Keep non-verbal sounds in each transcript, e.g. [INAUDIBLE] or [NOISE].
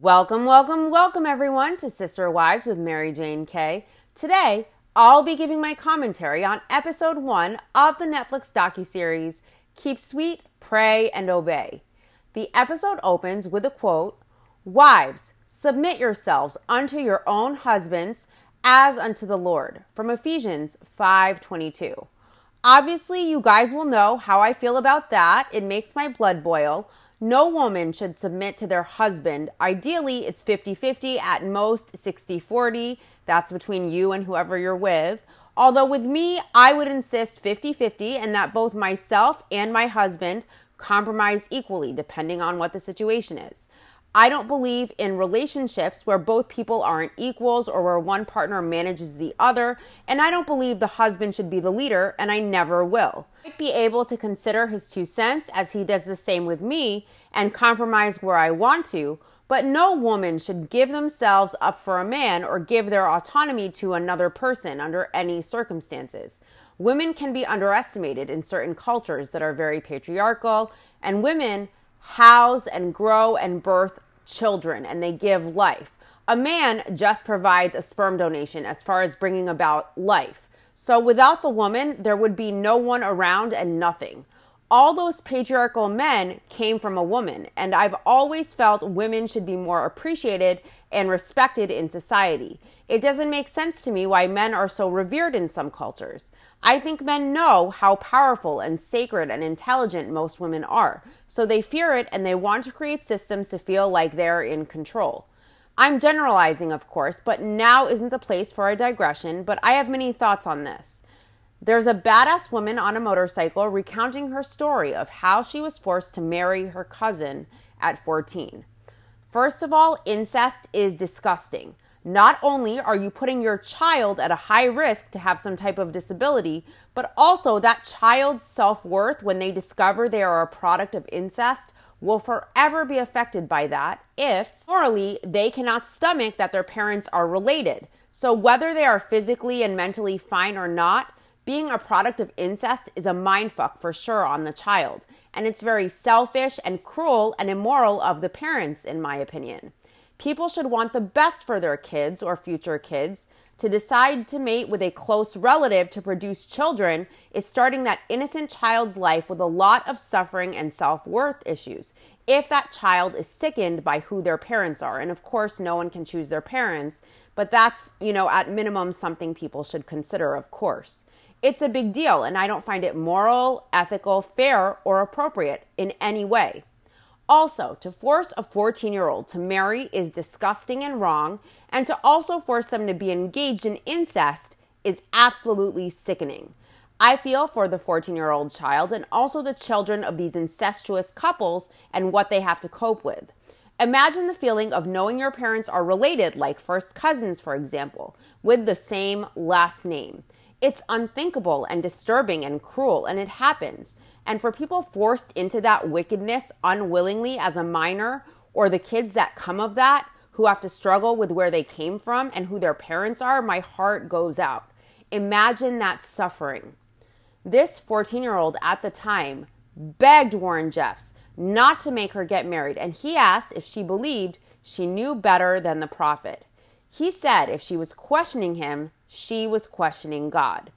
Welcome, welcome, welcome everyone to Sister Wives with Mary Jane Kay. Today, I'll be giving my commentary on episode 1 of the Netflix docuseries Keep Sweet, Pray and Obey. The episode opens with a quote, "Wives, submit yourselves unto your own husbands as unto the Lord." From Ephesians 5:22. Obviously, you guys will know how I feel about that. It makes my blood boil. No woman should submit to their husband. Ideally, it's 50 50, at most 60 40. That's between you and whoever you're with. Although with me, I would insist 50 50 and that both myself and my husband compromise equally, depending on what the situation is. I don't believe in relationships where both people aren't equals or where one partner manages the other, and I don't believe the husband should be the leader, and I never will. I'd be able to consider his two cents as he does the same with me and compromise where I want to, but no woman should give themselves up for a man or give their autonomy to another person under any circumstances. Women can be underestimated in certain cultures that are very patriarchal, and women house and grow and birth children and they give life. A man just provides a sperm donation as far as bringing about life. So without the woman, there would be no one around and nothing. All those patriarchal men came from a woman, and I've always felt women should be more appreciated and respected in society. It doesn't make sense to me why men are so revered in some cultures. I think men know how powerful and sacred and intelligent most women are, so they fear it and they want to create systems to feel like they're in control. I'm generalizing, of course, but now isn't the place for a digression, but I have many thoughts on this. There's a badass woman on a motorcycle recounting her story of how she was forced to marry her cousin at 14. First of all, incest is disgusting. Not only are you putting your child at a high risk to have some type of disability, but also that child's self worth when they discover they are a product of incest will forever be affected by that if morally they cannot stomach that their parents are related. So, whether they are physically and mentally fine or not, being a product of incest is a mindfuck for sure on the child, and it's very selfish and cruel and immoral of the parents, in my opinion. People should want the best for their kids or future kids. To decide to mate with a close relative to produce children is starting that innocent child's life with a lot of suffering and self worth issues. If that child is sickened by who their parents are, and of course, no one can choose their parents, but that's, you know, at minimum something people should consider, of course. It's a big deal, and I don't find it moral, ethical, fair, or appropriate in any way. Also, to force a 14 year old to marry is disgusting and wrong, and to also force them to be engaged in incest is absolutely sickening. I feel for the 14 year old child and also the children of these incestuous couples and what they have to cope with. Imagine the feeling of knowing your parents are related, like first cousins, for example, with the same last name. It's unthinkable and disturbing and cruel, and it happens. And for people forced into that wickedness unwillingly as a minor, or the kids that come of that who have to struggle with where they came from and who their parents are, my heart goes out. Imagine that suffering. This 14 year old at the time begged Warren Jeffs not to make her get married, and he asked if she believed she knew better than the prophet. He said if she was questioning him, she was questioning God.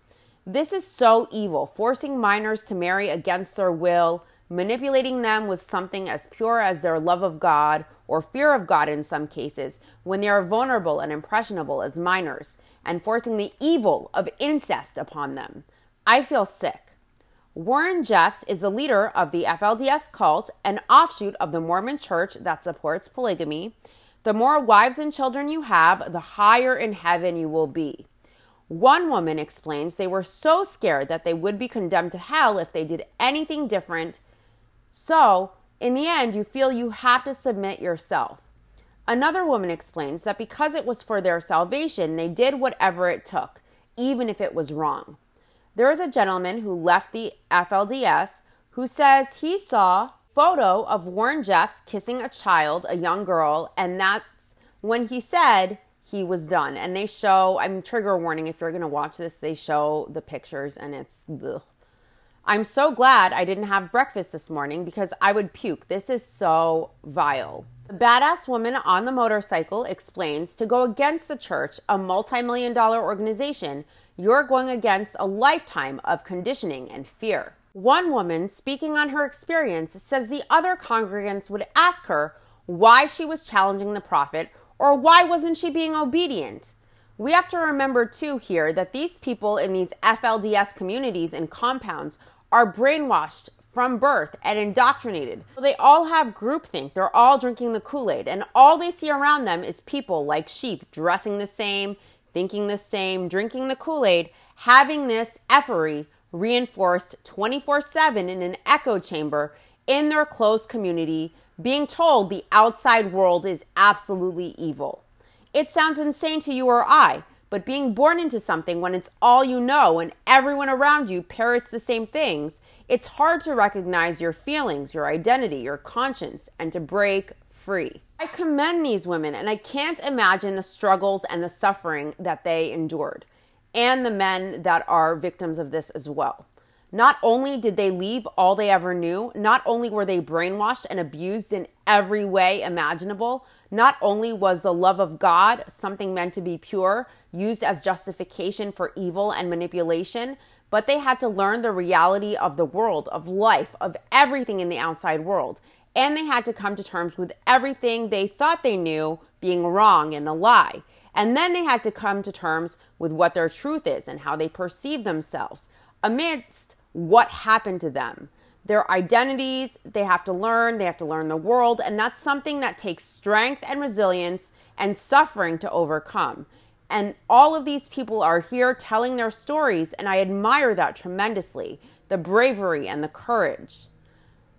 This is so evil, forcing minors to marry against their will, manipulating them with something as pure as their love of God or fear of God in some cases when they are vulnerable and impressionable as minors, and forcing the evil of incest upon them. I feel sick. Warren Jeffs is the leader of the FLDS cult, an offshoot of the Mormon church that supports polygamy. The more wives and children you have, the higher in heaven you will be. One woman explains they were so scared that they would be condemned to hell if they did anything different. So, in the end, you feel you have to submit yourself. Another woman explains that because it was for their salvation, they did whatever it took, even if it was wrong. There is a gentleman who left the FLDS who says he saw photo of Warren Jeffs kissing a child, a young girl, and that's when he said he was done. And they show, I'm trigger warning if you're going to watch this, they show the pictures and it's ugh. I'm so glad I didn't have breakfast this morning because I would puke. This is so vile. The badass woman on the motorcycle explains to go against the church, a multi million dollar organization, you're going against a lifetime of conditioning and fear. One woman, speaking on her experience, says the other congregants would ask her why she was challenging the prophet or why wasn't she being obedient. We have to remember too here that these people in these FLDS communities and compounds are brainwashed from birth and indoctrinated. They all have groupthink. They're all drinking the Kool Aid, and all they see around them is people like sheep dressing the same, thinking the same, drinking the Kool Aid, having this effery reinforced 24 7 in an echo chamber in their closed community, being told the outside world is absolutely evil. It sounds insane to you or I, but being born into something when it's all you know and everyone around you parrots the same things, it's hard to recognize your feelings, your identity, your conscience, and to break free. I commend these women and I can't imagine the struggles and the suffering that they endured, and the men that are victims of this as well. Not only did they leave all they ever knew, not only were they brainwashed and abused in every way imaginable, not only was the love of God, something meant to be pure, used as justification for evil and manipulation, but they had to learn the reality of the world, of life, of everything in the outside world. And they had to come to terms with everything they thought they knew being wrong and a lie. And then they had to come to terms with what their truth is and how they perceive themselves amidst what happened to them. Their identities, they have to learn, they have to learn the world, and that's something that takes strength and resilience and suffering to overcome. And all of these people are here telling their stories, and I admire that tremendously the bravery and the courage.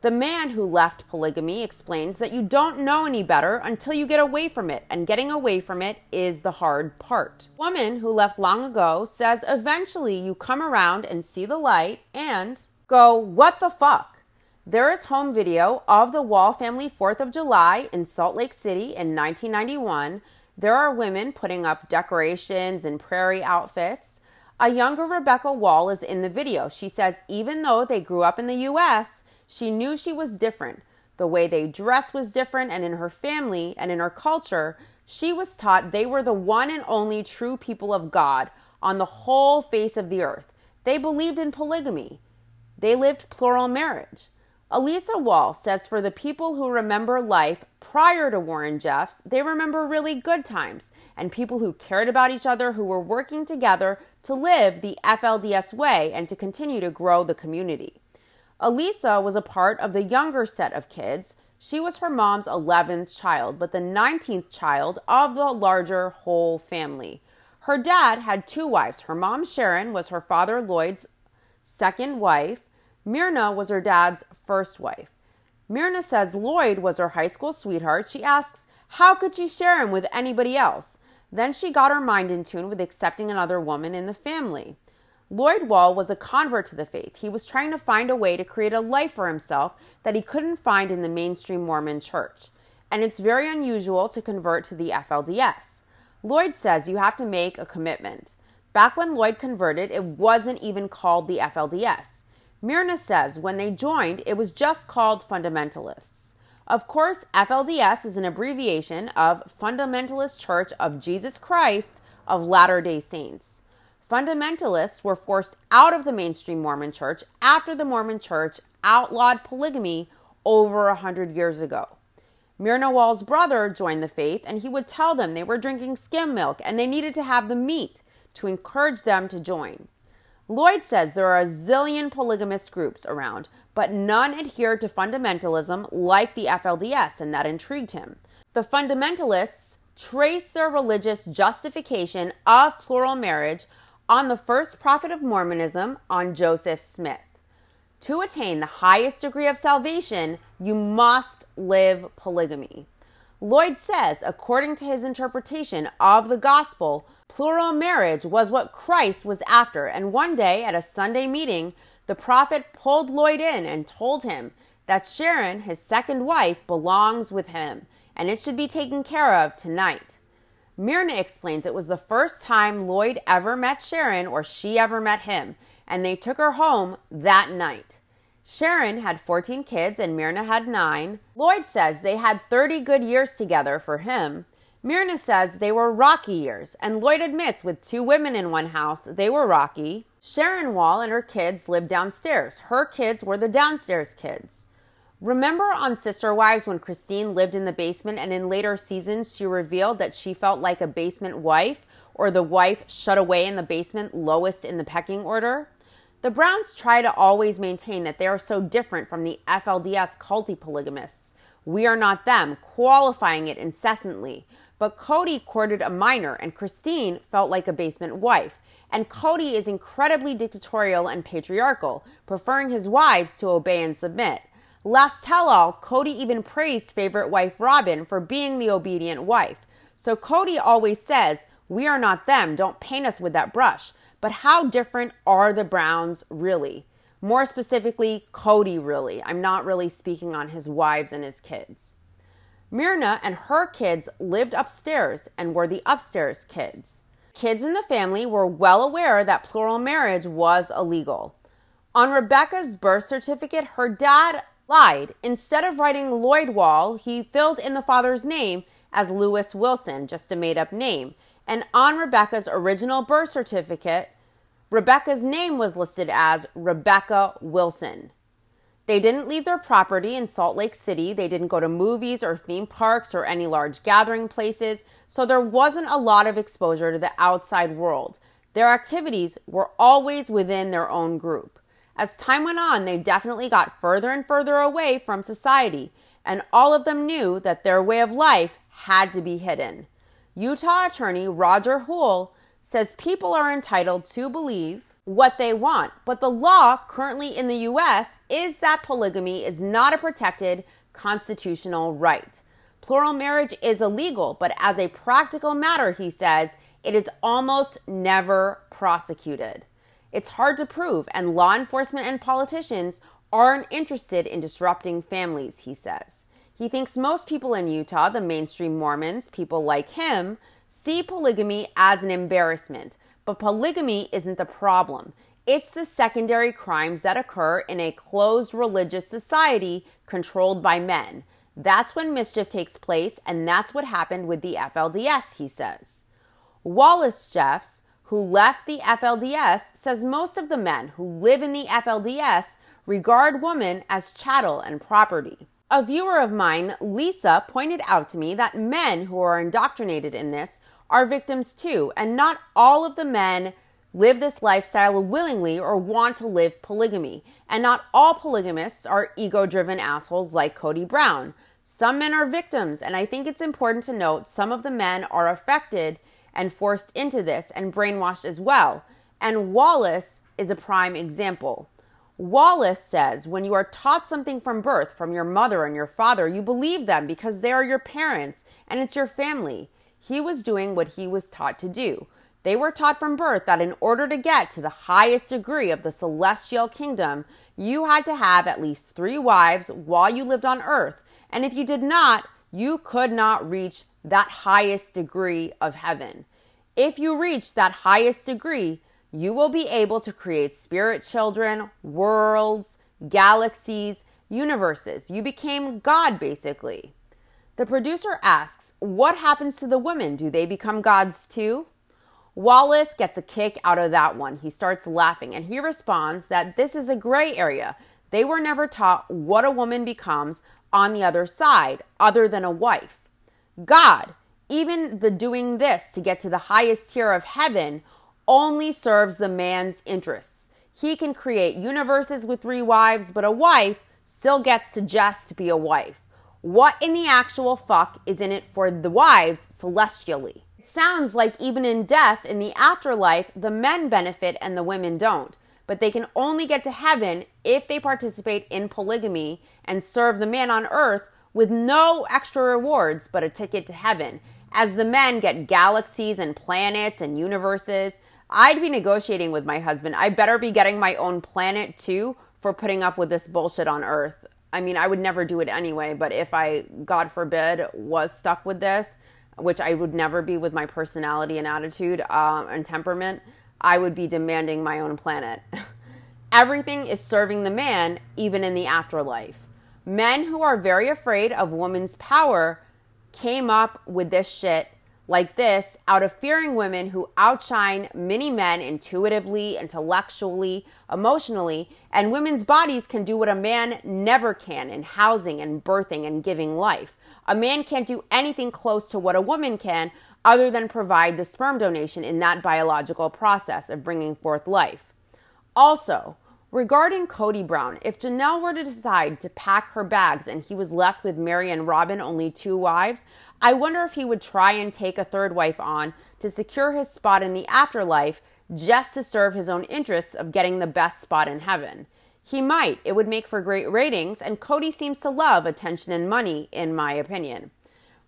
The man who left polygamy explains that you don't know any better until you get away from it, and getting away from it is the hard part. Woman who left long ago says eventually you come around and see the light and go, What the fuck? There is home video of the Wall family 4th of July in Salt Lake City in 1991. There are women putting up decorations and prairie outfits. A younger Rebecca Wall is in the video. She says even though they grew up in the US, she knew she was different. The way they dress was different, and in her family and in her culture, she was taught they were the one and only true people of God on the whole face of the earth. They believed in polygamy, they lived plural marriage. Elissa Wall says for the people who remember life prior to Warren Jeffs, they remember really good times and people who cared about each other, who were working together to live the FLDS way and to continue to grow the community. Elissa was a part of the younger set of kids. She was her mom's 11th child, but the 19th child of the larger whole family. Her dad had two wives. Her mom, Sharon, was her father Lloyd's second wife. Myrna was her dad's first wife. Myrna says Lloyd was her high school sweetheart. She asks, how could she share him with anybody else? Then she got her mind in tune with accepting another woman in the family. Lloyd Wall was a convert to the faith. He was trying to find a way to create a life for himself that he couldn't find in the mainstream Mormon church. And it's very unusual to convert to the FLDS. Lloyd says you have to make a commitment. Back when Lloyd converted, it wasn't even called the FLDS. Myrna says when they joined, it was just called fundamentalists. Of course, FLDS is an abbreviation of Fundamentalist Church of Jesus Christ of Latter day Saints. Fundamentalists were forced out of the mainstream Mormon church after the Mormon church outlawed polygamy over a hundred years ago. Myrna Wall's brother joined the faith, and he would tell them they were drinking skim milk and they needed to have the meat to encourage them to join. Lloyd says there are a zillion polygamist groups around, but none adhere to fundamentalism like the FLDS, and that intrigued him. The fundamentalists trace their religious justification of plural marriage on the first prophet of Mormonism, on Joseph Smith. To attain the highest degree of salvation, you must live polygamy. Lloyd says, according to his interpretation of the gospel, plural marriage was what Christ was after. And one day at a Sunday meeting, the prophet pulled Lloyd in and told him that Sharon, his second wife, belongs with him and it should be taken care of tonight. Myrna explains it was the first time Lloyd ever met Sharon or she ever met him, and they took her home that night. Sharon had 14 kids and Myrna had nine. Lloyd says they had 30 good years together for him. Myrna says they were rocky years, and Lloyd admits with two women in one house, they were rocky. Sharon Wall and her kids lived downstairs. Her kids were the downstairs kids. Remember on Sister Wives when Christine lived in the basement and in later seasons she revealed that she felt like a basement wife or the wife shut away in the basement, lowest in the pecking order? The Browns try to always maintain that they are so different from the FLDS culty polygamists. We are not them, qualifying it incessantly. But Kody courted a minor, and Christine felt like a basement wife. And Kody is incredibly dictatorial and patriarchal, preferring his wives to obey and submit. Last tell all, Kody even praised favorite wife Robyn for being the obedient wife. So Kody always says, We are not them, don't paint us with that brush. But how different are the Browns really? More specifically, Kody really. I'm not really speaking on his wives and his kids. Myrna and her kids lived upstairs and were the upstairs kids. Kids in the family were well aware that plural marriage was illegal. On Rebecca's birth certificate, her dad lied. Instead of writing Lloyd Wall, he filled in the father's name as Lewis Wilson, just a made up name. And on Rebecca's original birth certificate, Rebecca's name was listed as Rebecca Wilson. They didn't leave their property in Salt Lake City. They didn't go to movies or theme parks or any large gathering places. So there wasn't a lot of exposure to the outside world. Their activities were always within their own group. As time went on, they definitely got further and further away from society, and all of them knew that their way of life had to be hidden. Utah attorney Roger Hoole says people are entitled to believe what they want, but the law currently in the U.S. is that polygamy is not a protected constitutional right. Plural marriage is illegal, but as a practical matter, he says, it is almost never prosecuted. It's hard to prove, and law enforcement and politicians aren't interested in disrupting families, he says. He thinks most people in Utah, the mainstream Mormons, people like him, see polygamy as an embarrassment. But polygamy isn't the problem. It's the secondary crimes that occur in a closed religious society controlled by men. That's when mischief takes place, and that's what happened with the FLDS, he says. Wallace Jeffs, who left the FLDS, says most of the men who live in the FLDS regard women as chattel and property. A viewer of mine, Lisa, pointed out to me that men who are indoctrinated in this are victims too, and not all of the men live this lifestyle willingly or want to live polygamy. And not all polygamists are ego driven assholes like Kody Brown. Some men are victims, and I think it's important to note some of the men are affected and forced into this and brainwashed as well. And Wallace is a prime example. Wallace says when you are taught something from birth from your mother and your father, you believe them because they are your parents and it's your family. He was doing what he was taught to do. They were taught from birth that in order to get to the highest degree of the celestial kingdom, you had to have at least three wives while you lived on earth. And if you did not, you could not reach that highest degree of heaven. If you reach that highest degree, you will be able to create spirit children, worlds, galaxies, universes. You became God, basically. The producer asks, What happens to the women? Do they become gods too? Wallace gets a kick out of that one. He starts laughing and he responds that this is a gray area. They were never taught what a woman becomes on the other side, other than a wife. God, even the doing this to get to the highest tier of heaven, only serves the man's interests. He can create universes with three wives, but a wife still gets to just be a wife. What in the actual fuck is in it for the wives celestially? It sounds like even in death, in the afterlife, the men benefit and the women don't. But they can only get to heaven if they participate in polygamy and serve the man on earth with no extra rewards but a ticket to heaven. As the men get galaxies and planets and universes, I'd be negotiating with my husband. I better be getting my own planet too for putting up with this bullshit on Earth. I mean, I would never do it anyway, but if I, God forbid, was stuck with this, which I would never be with my personality and attitude uh, and temperament, I would be demanding my own planet. [LAUGHS] everything is serving the man, even in the afterlife. Men who are very afraid of women's power came up with this shit like this out of fearing women who outshine many men intuitively, intellectually, emotionally, and women's bodies can do what a man never can in housing and birthing and giving life. A man can't do anything close to what a woman can other than provide the sperm donation in that biological process of bringing forth life. Also, Regarding Kody Brown, if Janelle were to decide to pack her bags and he was left with Meri and Robyn, only two wives, I wonder if he would try and take a third wife on to secure his spot in the afterlife just to serve his own interests of getting the best spot in heaven. He might. It would make for great ratings, and Kody seems to love attention and money, in my opinion.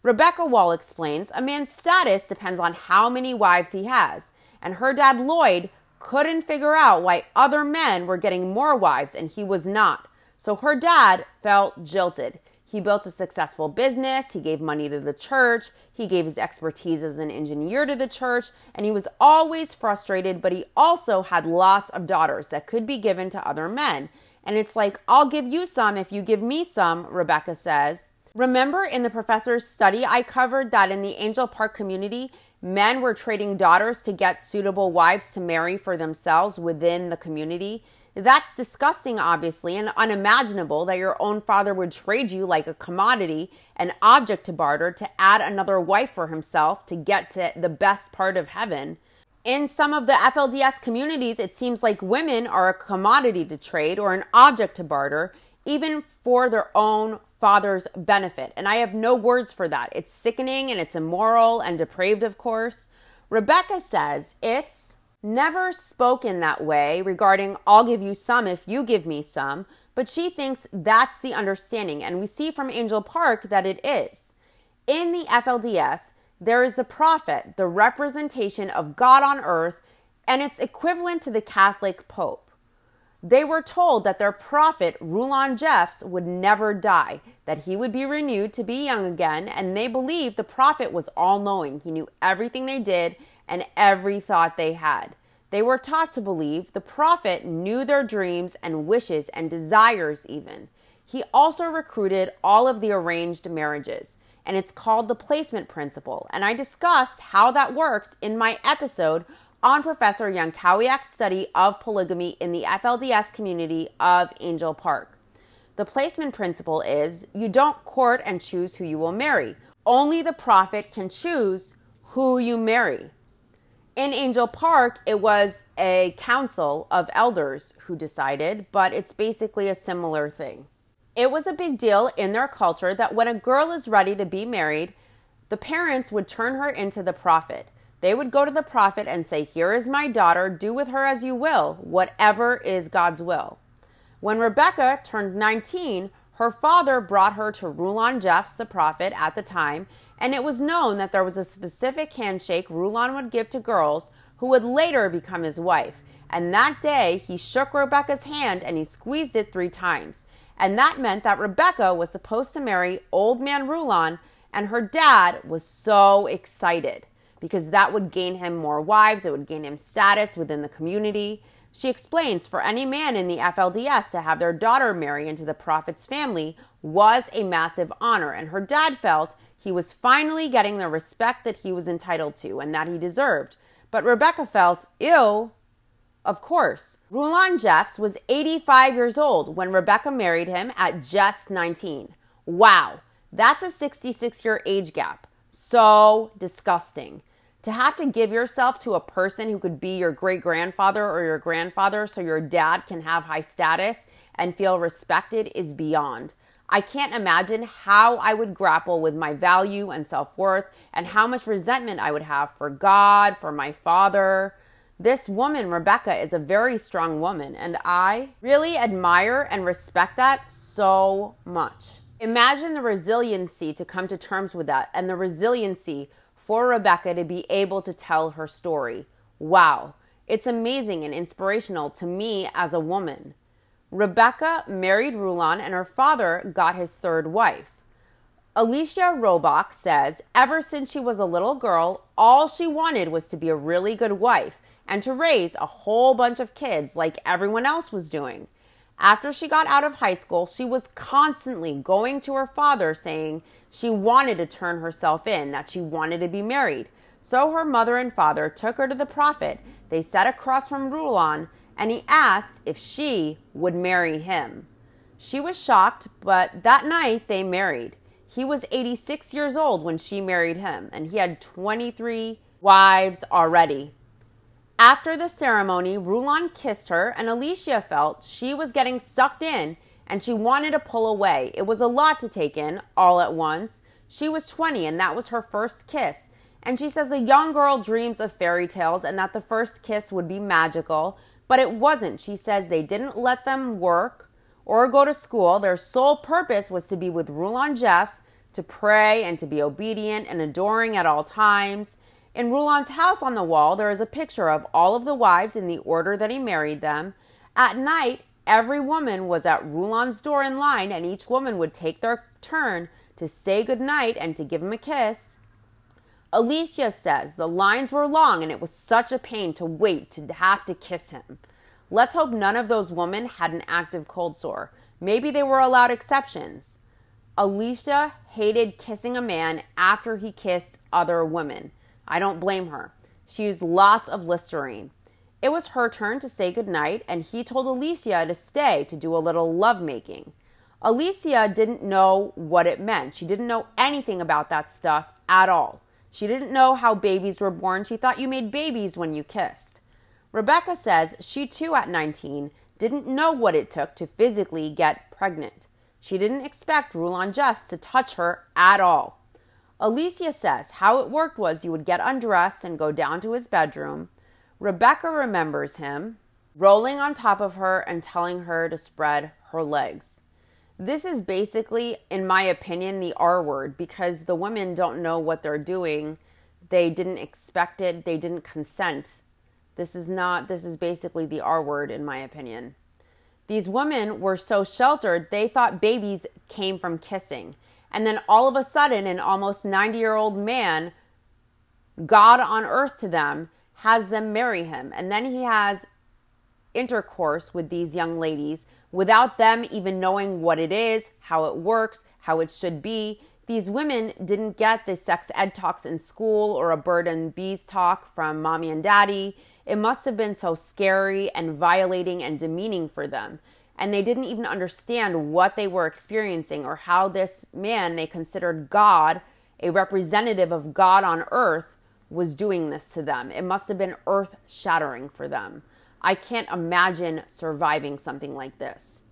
Rebecca Wall explains a man's status depends on how many wives he has, and her dad Lloyd couldn't figure out why other men were getting more wives and he was not. So her dad felt jilted. He built a successful business, he gave money to the church, he gave his expertise as an engineer to the church, and he was always frustrated, but he also had lots of daughters that could be given to other men. And it's like, I'll give you some if you give me some, Rebecca says. Remember in the professor's study, I covered that in the Angel Park community, Men were trading daughters to get suitable wives to marry for themselves within the community. That's disgusting, obviously, and unimaginable that your own father would trade you like a commodity, an object to barter, to add another wife for himself to get to the best part of heaven. In some of the FLDS communities, it seems like women are a commodity to trade or an object to barter, even for their own father's benefit. And I have no words for that. It's sickening and it's immoral and depraved, of course. Rebecca says it's never spoken that way regarding I'll give you some if you give me some, but she thinks that's the understanding. And we see from Angel Park that it is. In the FLDS, there is the prophet, the representation of God on earth, and it's equivalent to the Catholic Pope. They were told that their prophet, Rulon Jeffs, would never die, that he would be renewed to be young again, and they believed the prophet was all knowing. He knew everything they did and every thought they had. They were taught to believe the prophet knew their dreams and wishes and desires, even. He also recruited all of the arranged marriages, and it's called the placement principle. And I discussed how that works in my episode on Professor Jankowiak's study of polygamy in the FLDS community of Angel Park. The placement principle is you don't court and choose who you will marry. Only the prophet can choose who you marry. In Angel Park, it was a council of elders who decided, but it's basically a similar thing. It was a big deal in their culture that when a girl is ready to be married, the parents would turn her into the prophet. They would go to the prophet and say, Here is my daughter, do with her as you will, whatever is God's will. When Rebecca turned 19, her father brought her to Rulon Jeffs, the prophet, at the time, and it was known that there was a specific handshake Rulon would give to girls who would later become his wife. And that day, he shook Rebecca's hand and he squeezed it three times. And that meant that Rebecca was supposed to marry old man Rulon, and her dad was so excited because that would gain him more wives, it would gain him status within the community. She explains for any man in the FLDS to have their daughter marry into the prophet's family was a massive honor, and her dad felt he was finally getting the respect that he was entitled to and that he deserved. But Rebecca felt, ew, of course. Rulon Jeffs was 85 years old when Rebecca married him at just 19. Wow, that's a 66 year age gap. So disgusting to have to give yourself to a person who could be your great grandfather or your grandfather so your dad can have high status and feel respected is beyond. I can't imagine how I would grapple with my value and self worth and how much resentment I would have for God, for my father. This woman, Rebecca, is a very strong woman, and I really admire and respect that so much. Imagine the resiliency to come to terms with that and the resiliency for Rebecca to be able to tell her story. Wow, it's amazing and inspirational to me as a woman. Rebecca married Rulon and her father got his third wife. Alicia Rohbock says, ever since she was a little girl, all she wanted was to be a really good wife and to raise a whole bunch of kids like everyone else was doing. After she got out of high school, she was constantly going to her father saying she wanted to turn herself in, that she wanted to be married. So her mother and father took her to the prophet. They sat across from Rulon, and he asked if she would marry him. She was shocked, but that night they married. He was 86 years old when she married him, and he had 23 wives already. After the ceremony, Rulon kissed her, and Alicia felt she was getting sucked in and she wanted to pull away. It was a lot to take in all at once. She was 20, and that was her first kiss. And she says a young girl dreams of fairy tales and that the first kiss would be magical, but it wasn't. She says they didn't let them work or go to school. Their sole purpose was to be with Rulon Jeffs, to pray and to be obedient and adoring at all times. In Rulon's house on the wall, there is a picture of all of the wives in the order that he married them. At night, every woman was at Rulon's door in line, and each woman would take their turn to say goodnight and to give him a kiss. Alicia says the lines were long and it was such a pain to wait to have to kiss him. Let's hope none of those women had an active cold sore. Maybe they were allowed exceptions. Alicia hated kissing a man after he kissed other women. I don't blame her. She used lots of Listerine. It was her turn to say goodnight, and he told Alicia to stay to do a little lovemaking. Alicia didn't know what it meant. She didn't know anything about that stuff at all. She didn't know how babies were born. She thought you made babies when you kissed. Rebecca says she too, at 19, didn't know what it took to physically get pregnant. She didn't expect Rulon Jeffs to touch her at all. Alicia says how it worked was you would get undressed and go down to his bedroom. Rebecca remembers him rolling on top of her and telling her to spread her legs. This is basically, in my opinion, the R word because the women don't know what they're doing. They didn't expect it, they didn't consent. This is not, this is basically the R word, in my opinion. These women were so sheltered, they thought babies came from kissing. And then all of a sudden, an almost 90 year old man, God on earth to them, has them marry him. And then he has intercourse with these young ladies without them even knowing what it is, how it works, how it should be. These women didn't get the sex ed talks in school or a bird and bees talk from mommy and daddy. It must have been so scary and violating and demeaning for them. And they didn't even understand what they were experiencing or how this man they considered God, a representative of God on earth, was doing this to them. It must have been earth shattering for them. I can't imagine surviving something like this.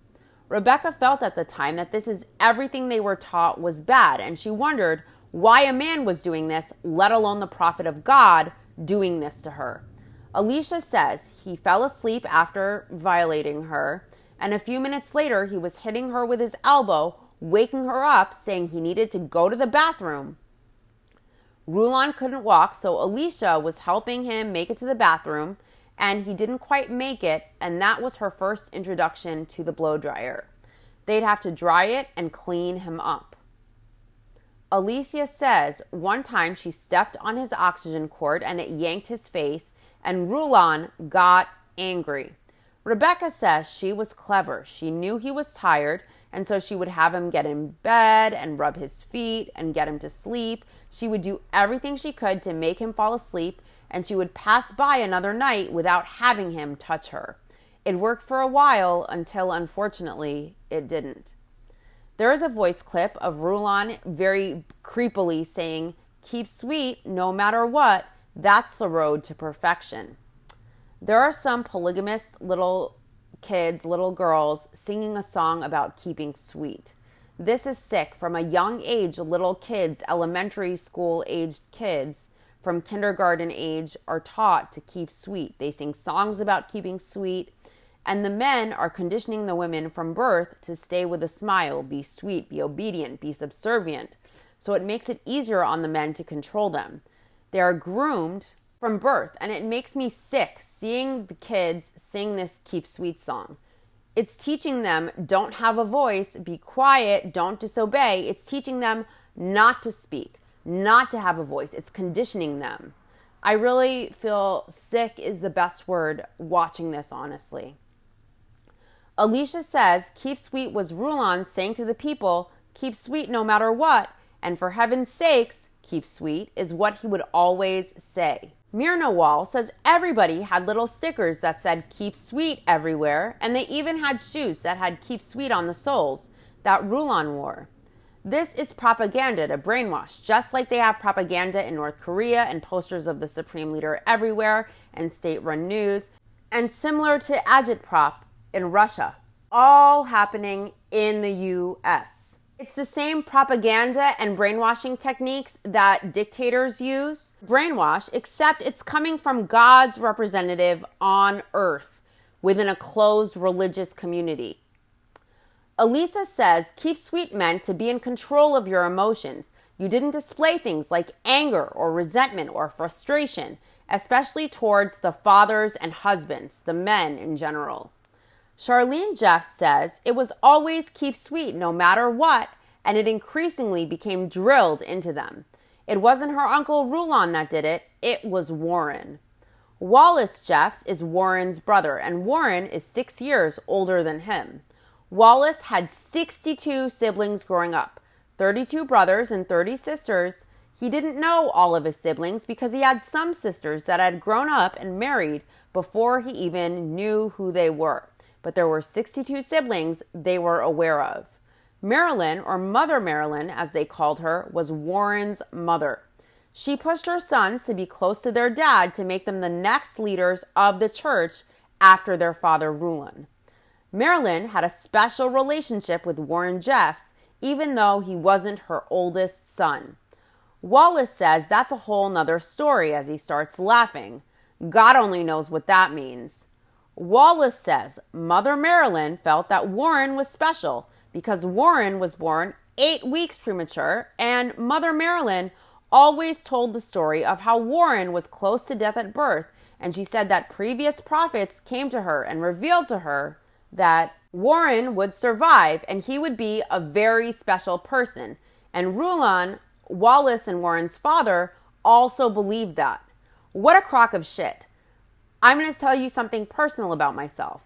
Rebecca felt at the time that this is everything they were taught was bad, and she wondered why a man was doing this, let alone the prophet of God doing this to her. Alicia says he fell asleep after violating her, and a few minutes later, he was hitting her with his elbow, waking her up, saying he needed to go to the bathroom. Rulon couldn't walk, so Alicia was helping him make it to the bathroom, and he didn't quite make it, and that was her first introduction to the blow dryer. They'd have to dry it and clean him up. Alicia says one time she stepped on his oxygen cord and it yanked his face and Rulon got angry. Rebecca says she was clever. She knew he was tired, and so she would have him get in bed and rub his feet and get him to sleep. She would do everything she could to make him fall asleep, and she would pass by another night without having him touch her. It worked for a while until, unfortunately, it didn't. There is a voice clip of Rulon very creepily saying, Keep sweet no matter what, that's the road to perfection. There are some polygamous little kids, little girls, singing a song about keeping sweet. This is sick from a young age. Little kids, elementary school aged kids from kindergarten age, are taught to keep sweet. They sing songs about keeping sweet, and the men are conditioning the women from birth to stay with a smile, be sweet, be obedient, be subservient. So it makes it easier on the men to control them. They are groomed from birth, and it makes me sick seeing the kids sing this Keep Sweet song. It's teaching them don't have a voice, be quiet, don't disobey. It's teaching them not to speak, not to have a voice. It's conditioning them. I really feel sick is the best word watching this, honestly. Alicia says, Keep sweet was Rulon saying to the people, Keep sweet no matter what, and for heaven's sakes, keep sweet is what he would always say. Myrna Wall says everybody had little stickers that said keep sweet everywhere, and they even had shoes that had keep sweet on the soles that Rulon wore. This is propaganda to brainwash, just like they have propaganda in North Korea and posters of the Supreme Leader everywhere and state run news, and similar to agitprop in Russia, all happening in the US. It's the same propaganda and brainwashing techniques that dictators use, brainwash, except it's coming from God's representative on earth within a closed religious community. Elissa says, keep sweet men to be in control of your emotions. You didn't display things like anger or resentment or frustration, especially towards the fathers and husbands, the men in general. Charlene Jeff says it was always keep sweet no matter what, and it increasingly became drilled into them. It wasn't her uncle Rulon that did it, it was Warren. Wallace Jeffs is Warren's brother, and Warren is six years older than him. Wallace had 62 siblings growing up 32 brothers and 30 sisters. He didn't know all of his siblings because he had some sisters that had grown up and married before he even knew who they were but there were 62 siblings they were aware of. Marilyn, or Mother Marilyn as they called her, was Warren's mother. She pushed her sons to be close to their dad to make them the next leaders of the church after their father Rulon. Marilyn had a special relationship with Warren Jeffs, even though he wasn't her oldest son. Wallace says that's a whole nother story as he starts laughing. God only knows what that means. Wallace says Mother Marilyn felt that Warren was special because Warren was born eight weeks premature, and Mother Marilyn always told the story of how Warren was close to death at birth, and she said that previous prophets came to her and revealed to her that Warren would survive and he would be a very special person. And Rulon, Wallace and Warren's father, also believed that. What a crock of shit. I'm going to tell you something personal about myself.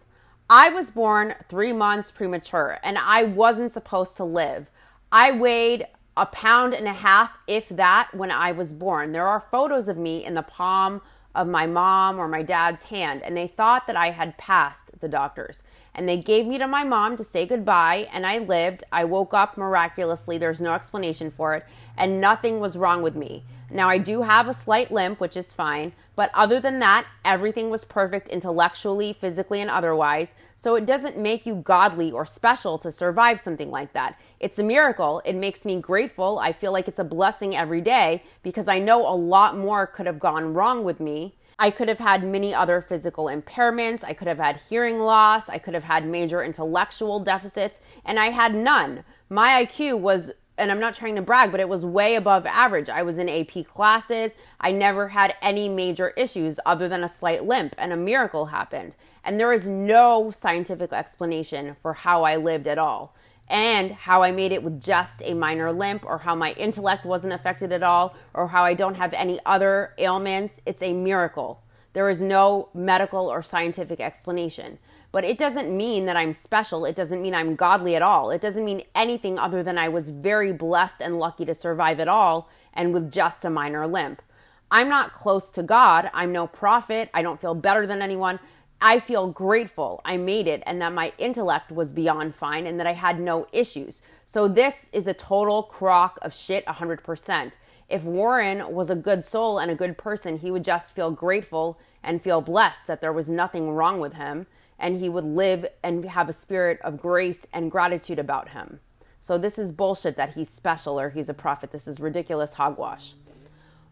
I was born three months premature and I wasn't supposed to live. I weighed a pound and a half, if that, when I was born. There are photos of me in the palm of my mom or my dad's hand, and they thought that I had passed the doctors. And they gave me to my mom to say goodbye, and I lived. I woke up miraculously. There's no explanation for it, and nothing was wrong with me. Now, I do have a slight limp, which is fine, but other than that, everything was perfect intellectually, physically, and otherwise. So it doesn't make you godly or special to survive something like that. It's a miracle. It makes me grateful. I feel like it's a blessing every day because I know a lot more could have gone wrong with me. I could have had many other physical impairments. I could have had hearing loss. I could have had major intellectual deficits, and I had none. My IQ was and I'm not trying to brag, but it was way above average. I was in AP classes. I never had any major issues other than a slight limp, and a miracle happened. And there is no scientific explanation for how I lived at all, and how I made it with just a minor limp, or how my intellect wasn't affected at all, or how I don't have any other ailments. It's a miracle. There is no medical or scientific explanation. But it doesn't mean that I'm special. It doesn't mean I'm godly at all. It doesn't mean anything other than I was very blessed and lucky to survive it all and with just a minor limp. I'm not close to God. I'm no prophet. I don't feel better than anyone. I feel grateful I made it and that my intellect was beyond fine and that I had no issues. So this is a total crock of shit 100%. If Warren was a good soul and a good person, he would just feel grateful and feel blessed that there was nothing wrong with him and he would live and have a spirit of grace and gratitude about him. So this is bullshit that he's special or he's a prophet. This is ridiculous hogwash.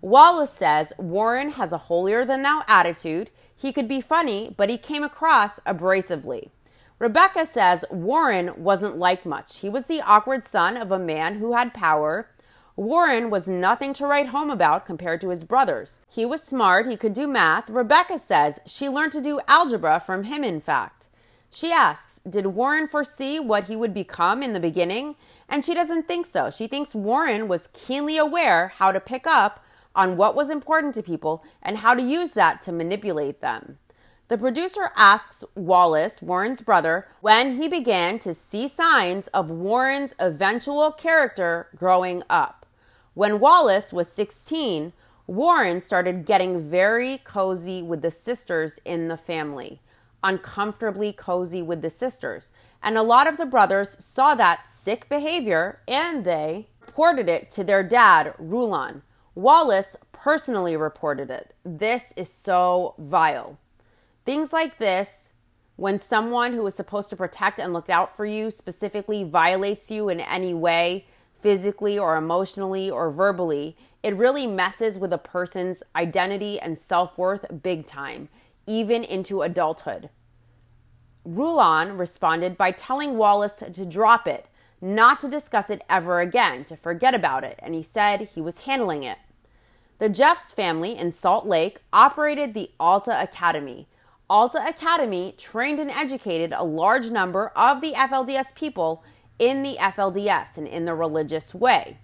Wallace says Warren has a holier than thou attitude. He could be funny, but he came across abrasively. Rebecca says Warren wasn't like much. He was the awkward son of a man who had power Warren was nothing to write home about compared to his brothers. He was smart, he could do math. Rebecca says she learned to do algebra from him, in fact. She asks, Did Warren foresee what he would become in the beginning? And she doesn't think so. She thinks Warren was keenly aware how to pick up on what was important to people and how to use that to manipulate them. The producer asks Wallace, Warren's brother, when he began to see signs of Warren's eventual character growing up. When Wallace was 16, Warren started getting very cozy with the sisters in the family, uncomfortably cozy with the sisters. And a lot of the brothers saw that sick behavior and they reported it to their dad, Rulon. Wallace personally reported it. This is so vile. Things like this, when someone who is supposed to protect and look out for you specifically violates you in any way, physically or emotionally or verbally, it really messes with a person's identity and self worth big time, even into adulthood. Rulon responded by telling Wallace to drop it, not to discuss it ever again, to forget about it, and he said he was handling it. The Jeffs family in Salt Lake operated the Alta Academy, Alta Academy trained and educated a large number of the FLDS people in the FLDS and in the religious way.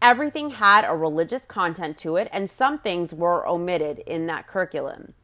Everything had a religious content to it, and some things were omitted in that curriculum.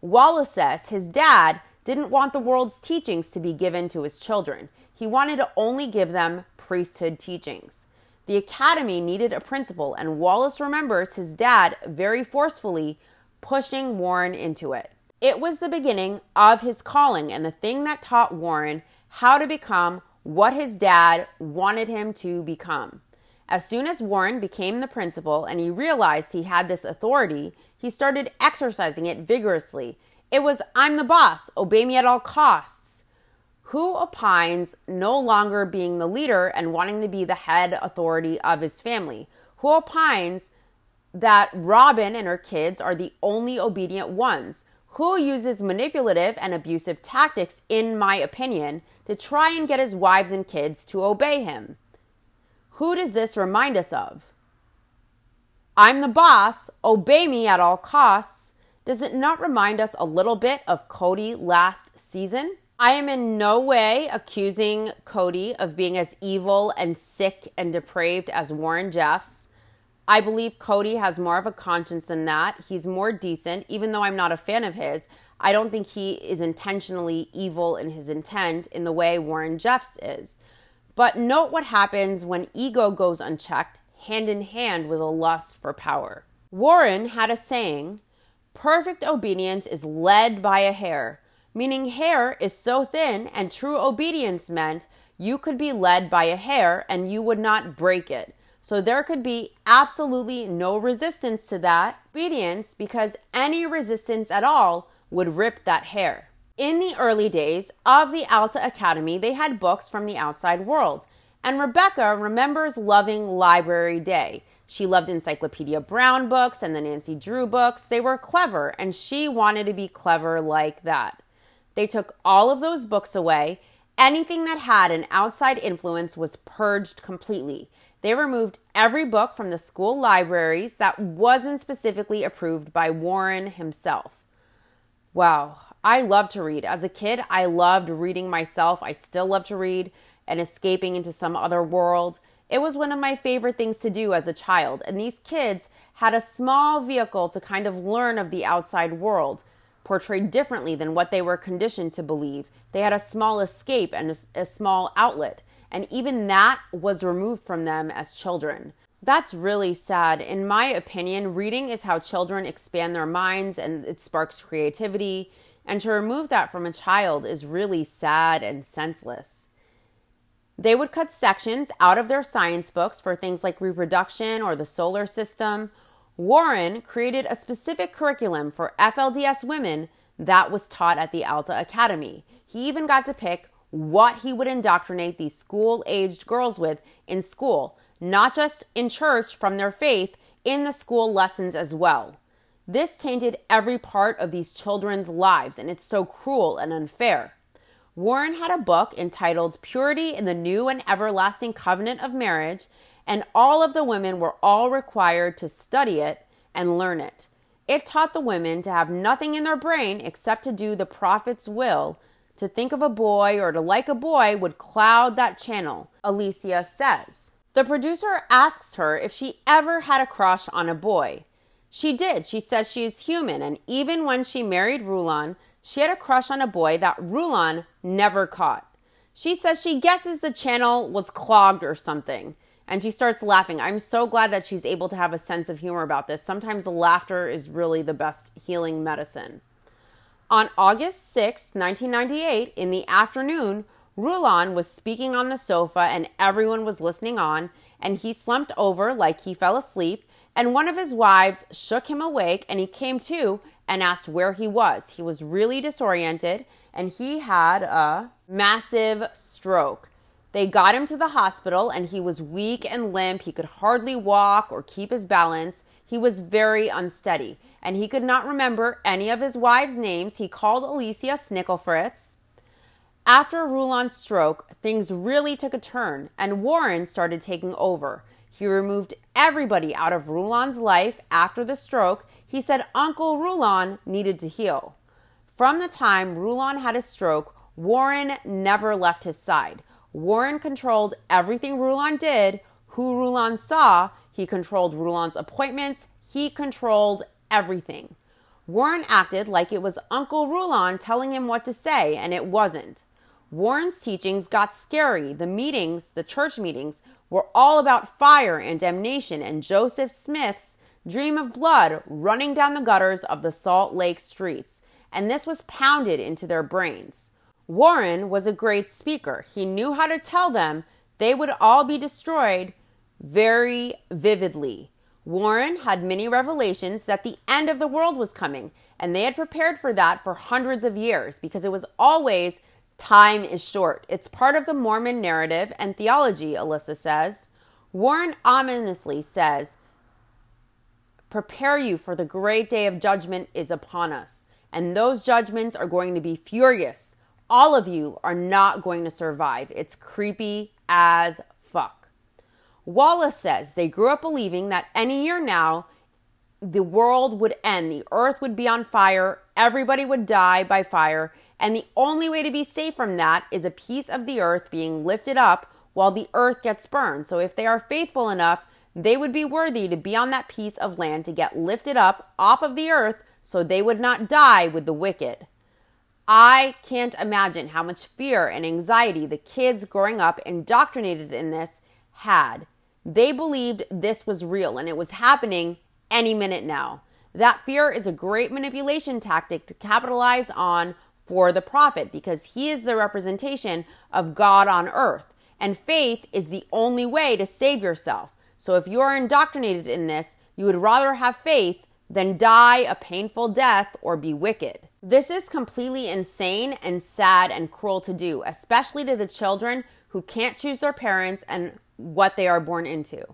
Wallace says his dad didn't want the world's teachings to be given to his children. He wanted to only give them priesthood teachings. The academy needed a principal, and Wallace remembers his dad very forcefully pushing Warren into it. It was the beginning of his calling and the thing that taught Warren how to become what his dad wanted him to become. As soon as Warren became the principal and he realized he had this authority, he started exercising it vigorously. It was, I'm the boss, obey me at all costs. Who opines no longer being the leader and wanting to be the head authority of his family? Who opines that Robyn and her kids are the only obedient ones? Who uses manipulative and abusive tactics, in my opinion, to try and get his wives and kids to obey him. Who does this remind us of? I'm the boss, obey me at all costs. Does it not remind us a little bit of Kody last season? I am in no way accusing Kody of being as evil and sick and depraved as Warren Jeffs. I believe Kody has more of a conscience than that. He's more decent, even though I'm not a fan of his. I don't think he is intentionally evil in his intent in the way Warren Jeffs is. But note what happens when ego goes unchecked, hand in hand with a lust for power. Warren had a saying perfect obedience is led by a hair, meaning hair is so thin, and true obedience meant you could be led by a hair and you would not break it. So there could be absolutely no resistance to that obedience because any resistance at all would rip that hair. In the early days of the Alta Academy, they had books from the outside world. And Rebecca remembers loving Library Day. She loved Encyclopedia Brown books and the Nancy Drew books. They were clever, and she wanted to be clever like that. They took all of those books away. Anything that had an outside influence was purged completely. They removed every book from the school libraries that wasn't specifically approved by Warren himself. Wow, I love to read. As a kid, I loved reading myself. I still love to read and escaping into some other world. It was one of my favorite things to do as a child, and these kids had a small vehicle to kind of learn of the outside world, portrayed differently than what they were conditioned to believe. They had a small escape and a, a small outlet and even that was removed from them as children. That's really sad. In my opinion, reading is how children expand their minds and it sparks creativity. And to remove that from a child is really sad and senseless. They would cut sections out of their science books for things like reproduction or the solar system. Warren created a specific curriculum for FLDS women that was taught at the Alta Academy. He even got to pick what he would indoctrinate these school aged girls with in school, not just in church from their faith, in the school lessons as well. This tainted every part of these children's lives, and it's so cruel and unfair. Warren had a book entitled Purity in the New and Everlasting Covenant of Marriage, and all of the women were all required to study it and learn it. It taught the women to have nothing in their brain except to do the prophet's will to think of a boy or to like a boy would cloud that channel, Alicia says. The producer asks her if she ever had a crush on a boy. She did. She says she is human, and even when she married Rulon, she had a crush on a boy that Rulon never caught. She says she guesses the channel was clogged or something, and she starts laughing. I'm so glad that she's able to have a sense of humor about this. Sometimes laughter is really the best healing medicine. On August 6, 1998, in the afternoon, Rulon was speaking on the sofa and everyone was listening on, and he slumped over like he fell asleep and one of his wives shook him awake and he came to and asked where he was. He was really disoriented and he had a massive stroke. They got him to the hospital and he was weak and limp. He could hardly walk or keep his balance. He was very unsteady and he could not remember any of his wives' names. He called Alicia Snicklefritz. After Rulon's stroke, things really took a turn and Warren started taking over. He removed everybody out of Rulon's life after the stroke. He said Uncle Rulon needed to heal. From the time Rulon had a stroke, Warren never left his side. Warren controlled everything Rulon did, who Rulon saw, he controlled Rulon's appointments, he controlled everything. Warren acted like it was Uncle Rulon telling him what to say, and it wasn't. Warren's teachings got scary. The meetings, the church meetings, were all about fire and damnation and Joseph Smith's dream of blood running down the gutters of the Salt Lake streets, and this was pounded into their brains. Warren was a great speaker. He knew how to tell them they would all be destroyed very vividly. Warren had many revelations that the end of the world was coming, and they had prepared for that for hundreds of years because it was always Time is short. It's part of the Mormon narrative and theology, Elissa says. Warren ominously says, Prepare you for the great day of judgment is upon us, and those judgments are going to be furious. All of you are not going to survive. It's creepy as fuck. Wallace says they grew up believing that any year now, the world would end, the earth would be on fire, everybody would die by fire, and the only way to be safe from that is a piece of the earth being lifted up while the earth gets burned. So if they are faithful enough, they would be worthy to be on that piece of land to get lifted up off of the earth so they would not die with the wicked. I can't imagine how much fear and anxiety the kids growing up indoctrinated in this had. They believed this was real and it was happening any minute now. That fear is a great manipulation tactic to capitalize on for the prophet because he is the representation of God on earth. And faith is the only way to save yourself. So if you are indoctrinated in this, you would rather have faith than die a painful death or be wicked. This is completely insane and sad and cruel to do, especially to the children who can't choose their parents and what they are born into.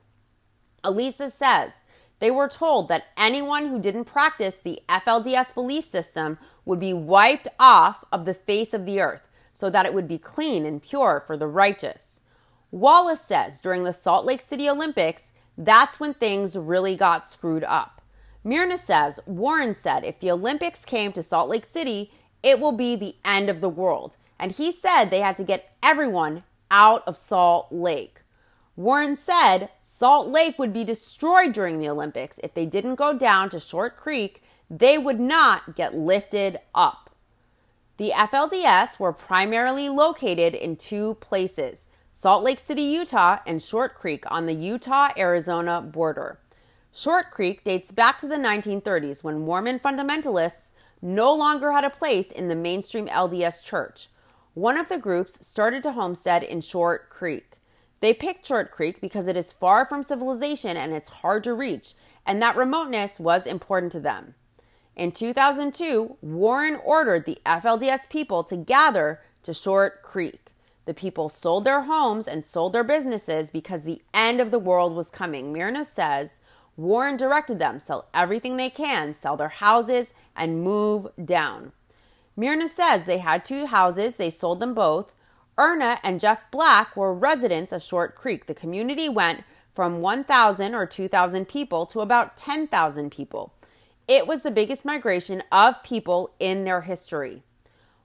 Elissa says, they were told that anyone who didn't practice the FLDS belief system would be wiped off of the face of the earth so that it would be clean and pure for the righteous. Wallace says during the Salt Lake City Olympics, that's when things really got screwed up. Myrna says Warren said if the Olympics came to Salt Lake City, it will be the end of the world. And he said they had to get everyone out of Salt Lake. Warren said Salt Lake would be destroyed during the Olympics if they didn't go down to Short Creek, they would not get lifted up. The FLDS were primarily located in two places Salt Lake City, Utah, and Short Creek on the Utah Arizona border. Short Creek dates back to the 1930s when Mormon fundamentalists no longer had a place in the mainstream LDS church. One of the groups started to homestead in Short Creek. They picked Short Creek because it is far from civilization and it's hard to reach, and that remoteness was important to them. In 2002, Warren ordered the FLDS people to gather to Short Creek. The people sold their homes and sold their businesses because the end of the world was coming. Myrna says Warren directed them sell everything they can, sell their houses, and move down. Myrna says they had two houses, they sold them both. Erna and Jeff Black were residents of Short Creek. The community went from 1,000 or 2,000 people to about 10,000 people. It was the biggest migration of people in their history.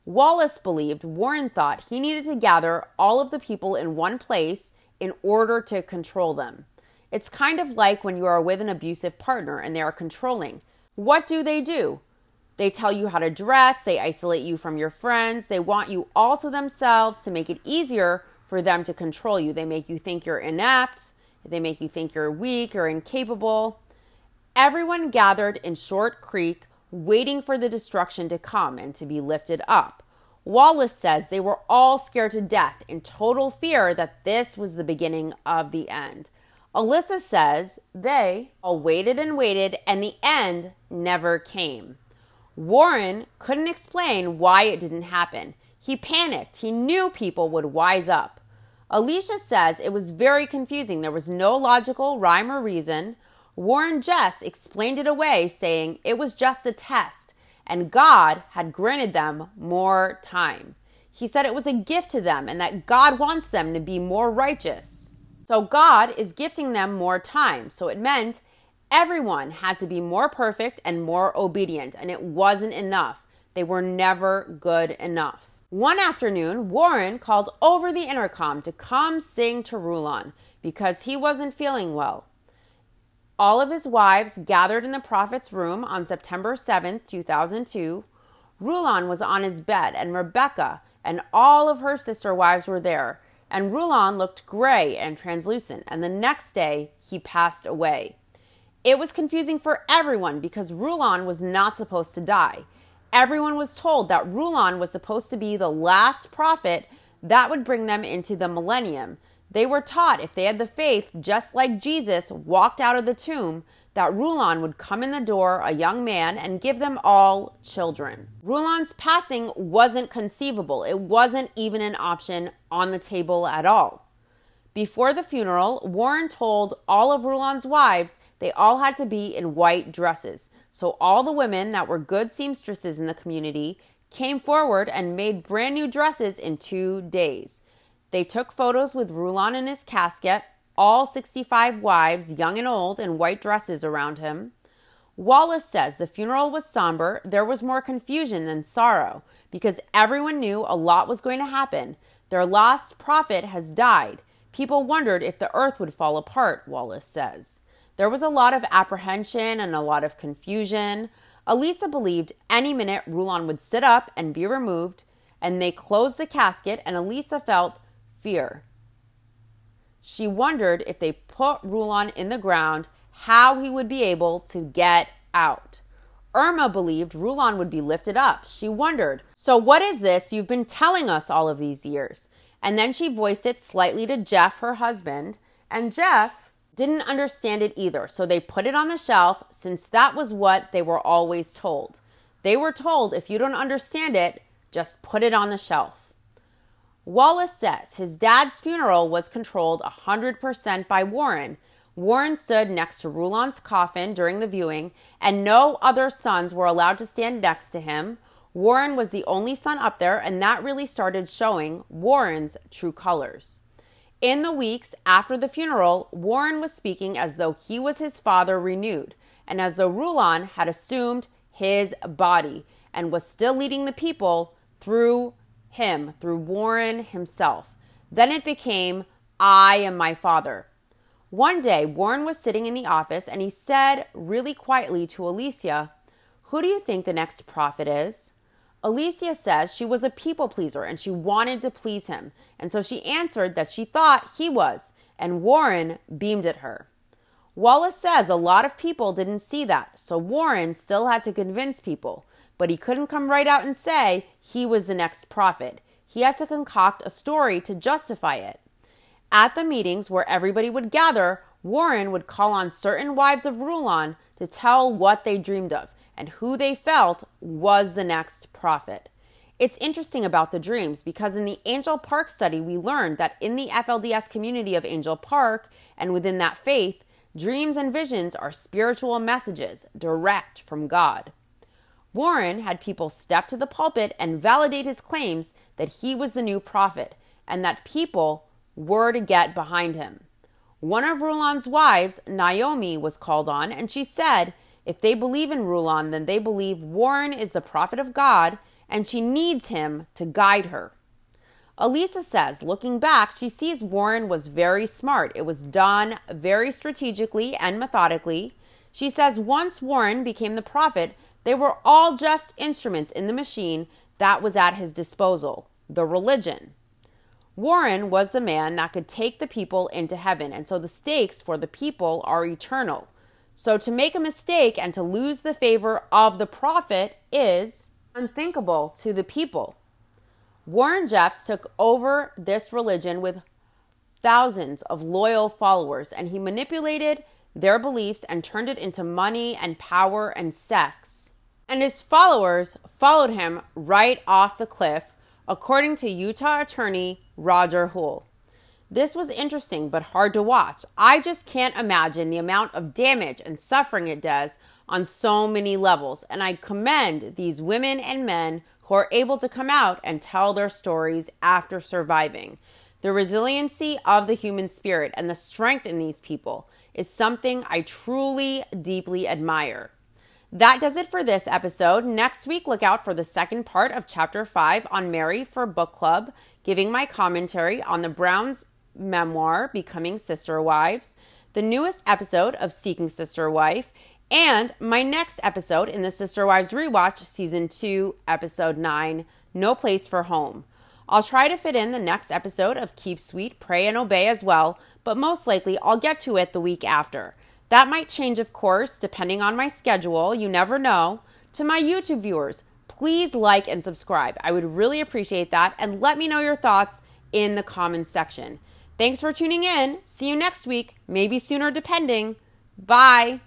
Wallace believed Warren thought he needed to gather all of the people in one place in order to control them. It's kind of like when you are with an abusive partner and they are controlling. What do they do? They tell you how to dress, they isolate you from your friends, they want you all to themselves to make it easier for them to control you. They make you think you're inept, they make you think you're weak or incapable. Everyone gathered in Short Creek waiting for the destruction to come and to be lifted up. Wallace says they were all scared to death in total fear that this was the beginning of the end. Elissa says they all waited and waited, and the end never came. Warren couldn't explain why it didn't happen. He panicked. He knew people would wise up. Alicia says it was very confusing. There was no logical rhyme or reason. Warren Jeffs explained it away, saying it was just a test, and God had granted them more time. He said it was a gift to them and that God wants them to be more righteous. So God is gifting them more time. So it meant everyone had to be more perfect and more obedient, and it wasn't enough. They were never good enough. One afternoon, Warren called over the intercom to come sing to Rulon because he wasn't feeling well. All of his wives gathered in the prophet's room on September 7th, 2002. Rulon was on his bed, and Rebecca and all of her sister wives were there and Rulon looked gray and translucent, and the next day he passed away. It was confusing for everyone because Rulon was not supposed to die. Everyone was told that Rulon was supposed to be the last prophet that would bring them into the millennium. They were taught if they had the faith, just like Jesus walked out of the tomb, that Rulon would come in the door, a young man, and give them all children. Rulon's passing wasn't conceivable. It wasn't even an option on the table at all. Before the funeral, Warren told all of Rulon's wives they all had to be in white dresses. So all the women that were good seamstresses in the community came forward and made brand new dresses in two days. They took photos with Rulon in his casket all 65 wives, young and old, in white dresses around him. Wallace says the funeral was somber. There was more confusion than sorrow because everyone knew a lot was going to happen. Their lost prophet has died. People wondered if the earth would fall apart, Wallace says. There was a lot of apprehension and a lot of confusion. Elissa believed any minute Rulon would sit up and be removed, and they closed the casket, and Elissa felt fear. She wondered if they put Rulon in the ground, how he would be able to get out. Irma believed Rulon would be lifted up. She wondered, So what is this you've been telling us all of these years? And then she voiced it slightly to Jeff, her husband, and Jeff didn't understand it either. So they put it on the shelf since that was what they were always told. They were told if you don't understand it, just put it on the shelf. Wallace says his dad's funeral was controlled 100% by Warren. Warren stood next to Rulon's coffin during the viewing, and no other sons were allowed to stand next to him. Warren was the only son up there, and that really started showing Warren's true colors. In the weeks after the funeral, Warren was speaking as though he was his father renewed, and as though Rulon had assumed his body and was still leading the people through him through Warren himself. Then it became, I am my father. One day, Warren was sitting in the office and he said really quietly to Alicia, Who do you think the next prophet is? Alicia says she was a people pleaser and she wanted to please him. And so she answered that she thought he was, and Warren beamed at her. Wallace says a lot of people didn't see that, so Warren still had to convince people but he couldn't come right out and say he was the next prophet. He had to concoct a story to justify it. At the meetings where everybody would gather, Warren would call on certain wives of Rulon to tell what they dreamed of and who they felt was the next prophet. It's interesting about the dreams because in the Angel Park study, we learned that in the FLDS community of Angel Park and within that faith, dreams and visions are spiritual messages direct from God. Warren had people step to the pulpit and validate his claims that he was the new prophet and that people were to get behind him. One of Rulon's wives, Naomi, was called on, and she said, If they believe in Rulon, then they believe Warren is the prophet of God, and she needs him to guide her. Elissa says, looking back, she sees Warren was very smart. It was done very strategically and methodically. She says once Warren became the prophet, they were all just instruments in the machine that was at his disposal the religion. Warren was the man that could take the people into heaven, and so the stakes for the people are eternal. So to make a mistake and to lose the favor of the prophet is unthinkable to the people. Warren Jeffs took over this religion with thousands of loyal followers, and he manipulated their beliefs and turned it into money and power and sex. And his followers followed him right off the cliff, according to Utah attorney Roger Hoole. This was interesting but hard to watch. I just can't imagine the amount of damage and suffering it does on so many levels, and I commend these women and men who are able to come out and tell their stories after surviving. The resiliency of the human spirit and the strength in these people is something I truly, deeply admire. That does it for this episode. Next week, look out for the second part of Chapter 5 on Meri for Book Club, giving my commentary on the Browns' memoir, Becoming Sister Wives, the newest episode of Seeking Sister Wife, and my next episode in the Sister Wives Rewatch, Season 2, Episode 9, No Place for Home. I'll try to fit in the next episode of Keep Sweet, Pray, and Obey as well, but most likely I'll get to it the week after. That might change, of course, depending on my schedule. You never know. To my YouTube viewers, please like and subscribe. I would really appreciate that, and let me know your thoughts in the comments section. Thanks for tuning in. See you next week, maybe sooner depending. Bye.